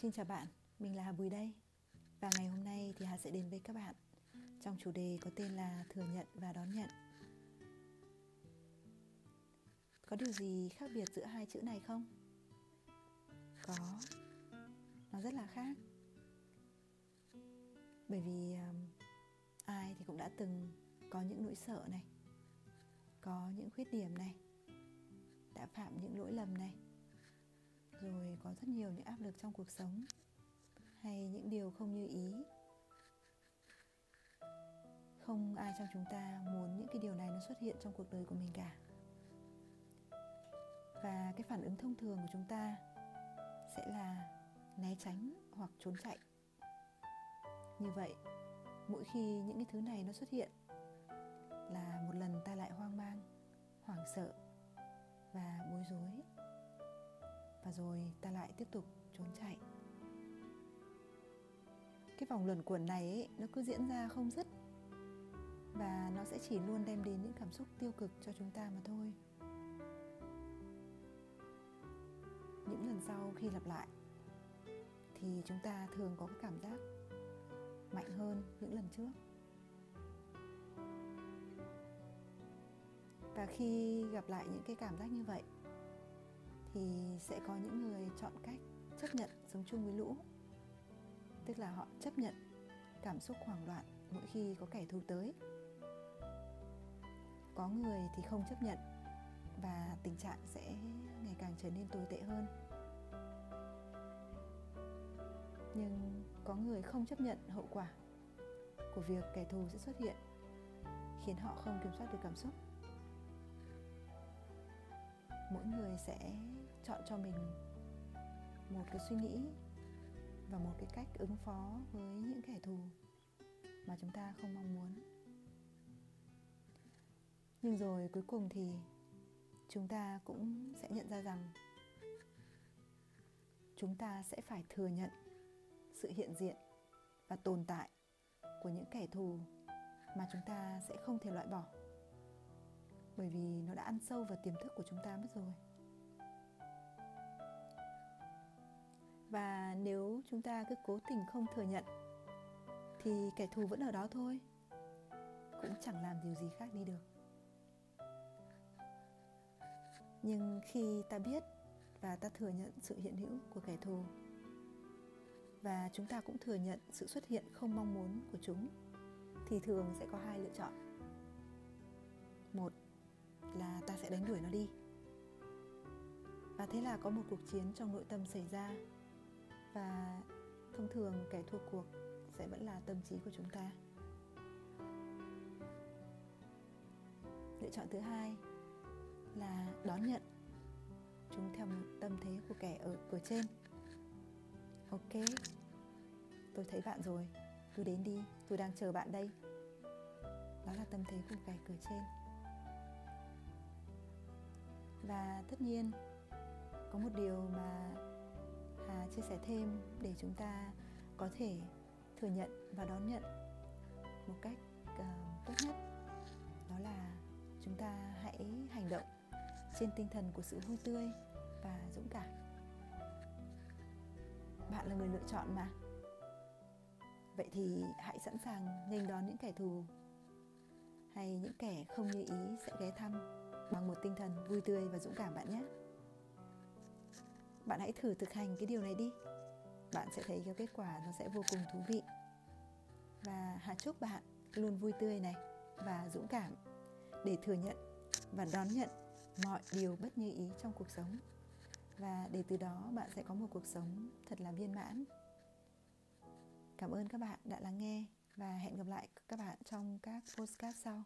Xin chào bạn, mình là Hà Bùi đây. Và ngày hôm nay thì Hà sẽ đến với các bạn. Trong chủ đề có tên là thừa nhận và đón nhận. Có điều gì khác biệt giữa hai chữ này không? Có. Nó rất là khác. Bởi vì um, ai thì cũng đã từng có những nỗi sợ này Có những khuyết điểm này Đã phạm những lỗi lầm này rồi có rất nhiều những áp lực trong cuộc sống. Hay những điều không như ý. Không ai trong chúng ta muốn những cái điều này nó xuất hiện trong cuộc đời của mình cả. Và cái phản ứng thông thường của chúng ta sẽ là né tránh hoặc trốn chạy. Như vậy, mỗi khi những cái thứ này nó xuất hiện là một lần ta lại hoang mang, hoảng sợ và bối rối và rồi ta lại tiếp tục trốn chạy. Cái vòng luẩn quẩn này ấy, nó cứ diễn ra không dứt. Và nó sẽ chỉ luôn đem đến những cảm xúc tiêu cực cho chúng ta mà thôi. Những lần sau khi lặp lại thì chúng ta thường có cái cảm giác mạnh hơn những lần trước. Và khi gặp lại những cái cảm giác như vậy thì sẽ có những người chọn cách chấp nhận sống chung với lũ. Tức là họ chấp nhận cảm xúc hoảng loạn mỗi khi có kẻ thù tới. Có người thì không chấp nhận và tình trạng sẽ ngày càng trở nên tồi tệ hơn. Nhưng có người không chấp nhận hậu quả của việc kẻ thù sẽ xuất hiện, khiến họ không kiểm soát được cảm xúc. Mỗi người sẽ chọn cho mình một cái suy nghĩ và một cái cách ứng phó với những kẻ thù mà chúng ta không mong muốn. Nhưng rồi cuối cùng thì chúng ta cũng sẽ nhận ra rằng chúng ta sẽ phải thừa nhận sự hiện diện và tồn tại của những kẻ thù mà chúng ta sẽ không thể loại bỏ. Bởi vì nó đã ăn sâu vào tiềm thức của chúng ta mất rồi. Và nếu chúng ta cứ cố tình không thừa nhận, thì kẻ thù vẫn ở đó thôi. Cũng chẳng làm điều gì khác đi được. Nhưng khi ta biết và ta thừa nhận sự hiện hữu của kẻ thù, và chúng ta cũng thừa nhận sự xuất hiện không mong muốn của chúng, thì thường sẽ có hai lựa chọn. Một là ta sẽ đánh đuổi nó đi. Và thế là có một cuộc chiến trong nội tâm xảy ra và thông thường kẻ thua cuộc sẽ vẫn là tâm trí của chúng ta. Lựa chọn thứ hai là đón nhận chúng theo một tâm thế của kẻ ở cửa trên. Ok, tôi thấy bạn rồi. Cứ đến đi, tôi đang chờ bạn đây. Đó là tâm thế của kẻ cửa trên. Và tất nhiên, có một điều mà chia sẻ thêm để chúng ta có thể thừa nhận và đón nhận một cách uh, tốt nhất. Đó là chúng ta hãy hành động trên tinh thần của sự vui tươi và dũng cảm. Bạn là người lựa chọn mà. Vậy thì hãy sẵn sàng nghênh đón những kẻ thù hay những kẻ không như ý sẽ ghé thăm bằng một tinh thần vui tươi và dũng cảm bạn nhé bạn hãy thử thực hành cái điều này đi. Bạn sẽ thấy cái kết quả nó sẽ vô cùng thú vị. Và hà chúc bạn luôn vui tươi này và dũng cảm để thừa nhận và đón nhận mọi điều bất như ý trong cuộc sống. Và để từ đó bạn sẽ có một cuộc sống thật là viên mãn. Cảm ơn các bạn đã lắng nghe và hẹn gặp lại các bạn trong các postcard sau.